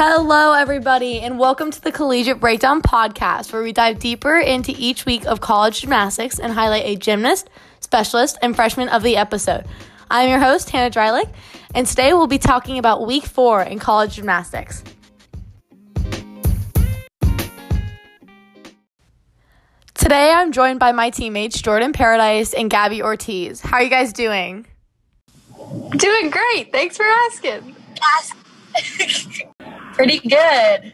Hello, everybody, and welcome to the Collegiate Breakdown Podcast, where we dive deeper into each week of college gymnastics and highlight a gymnast, specialist, and freshman of the episode. I'm your host, Hannah Dreilich, and today we'll be talking about week four in college gymnastics. Today, I'm joined by my teammates, Jordan Paradise and Gabby Ortiz. How are you guys doing? Doing great. Thanks for asking. Pretty good.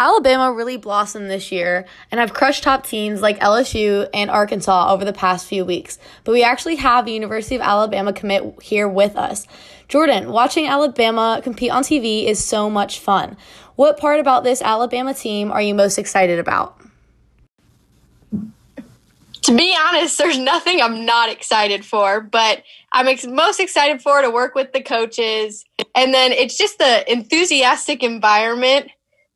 Alabama really blossomed this year and have crushed top teams like LSU and Arkansas over the past few weeks. But we actually have a University of Alabama commit here with us. Jordan, watching Alabama compete on TV is so much fun. What part about this Alabama team are you most excited about? To be honest, there's nothing I'm not excited for, but I'm ex- most excited for to work with the coaches. And then it's just the enthusiastic environment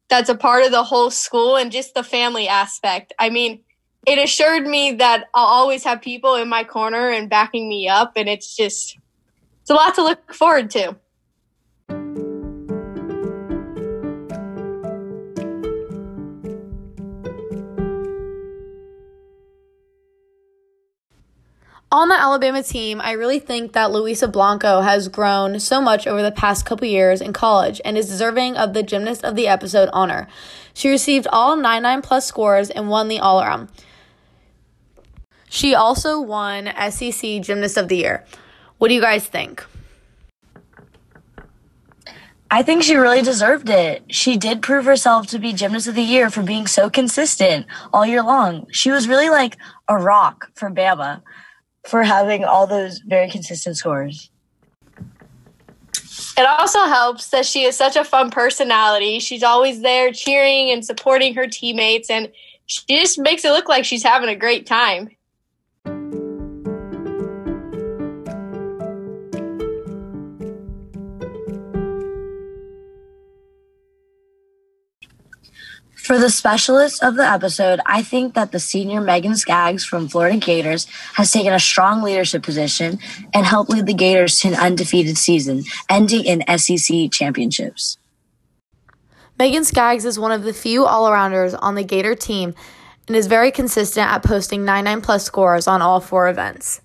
that's a part of the whole school and just the family aspect. I mean, it assured me that I'll always have people in my corner and backing me up. And it's just, it's a lot to look forward to. On the Alabama team, I really think that Luisa Blanco has grown so much over the past couple years in college and is deserving of the Gymnast of the Episode honor. She received all 99 plus scores and won the all around. She also won SEC Gymnast of the Year. What do you guys think? I think she really deserved it. She did prove herself to be Gymnast of the Year for being so consistent all year long. She was really like a rock for Bama for having all those very consistent scores. It also helps that she is such a fun personality. She's always there cheering and supporting her teammates, and she just makes it look like she's having a great time. For the specialist of the episode, I think that the senior Megan Skaggs from Florida Gators has taken a strong leadership position and helped lead the Gators to an undefeated season, ending in SEC championships. Megan Skaggs is one of the few all arounders on the Gator team and is very consistent at posting 99 plus scores on all four events.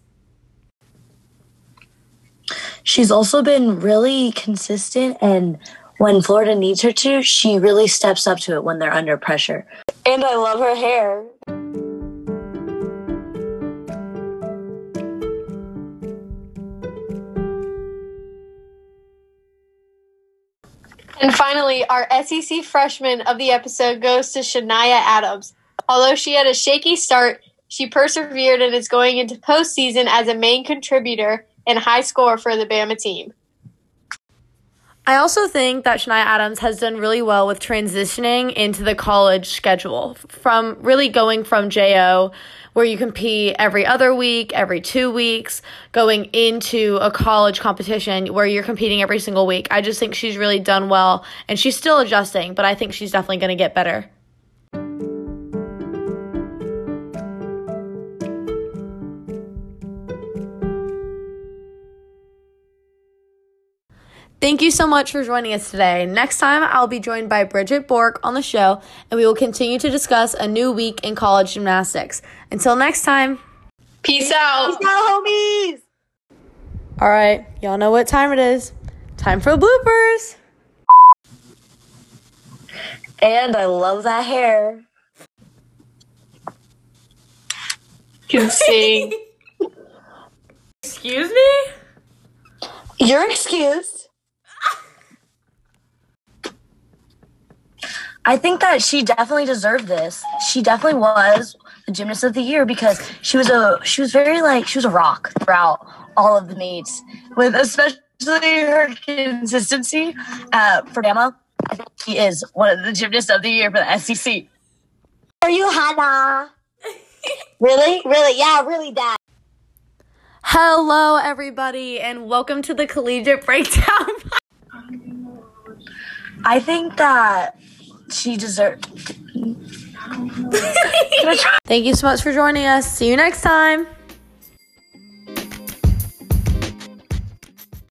She's also been really consistent and when Florida needs her to, she really steps up to it when they're under pressure. And I love her hair. And finally, our SEC freshman of the episode goes to Shania Adams. Although she had a shaky start, she persevered and is going into postseason as a main contributor and high scorer for the Bama team. I also think that Shania Adams has done really well with transitioning into the college schedule from really going from JO where you compete every other week, every two weeks, going into a college competition where you're competing every single week. I just think she's really done well and she's still adjusting, but I think she's definitely going to get better. Thank you so much for joining us today. Next time, I'll be joined by Bridget Bork on the show, and we will continue to discuss a new week in college gymnastics. Until next time, peace out. Peace out, homies. All right, y'all know what time it is. Time for bloopers. And I love that hair. Can sing. Excuse me? You're excused. I think that she definitely deserved this. She definitely was the gymnast of the year because she was a she was very like she was a rock throughout all of the meets with especially her consistency uh, for Bama. I think she is one of the gymnasts of the year for the SEC. Are you Hannah? really? Really? Yeah, really, Dad. Hello, everybody, and welcome to the Collegiate Breakdown. I think that she deserved. Thank you so much for joining us. See you next time.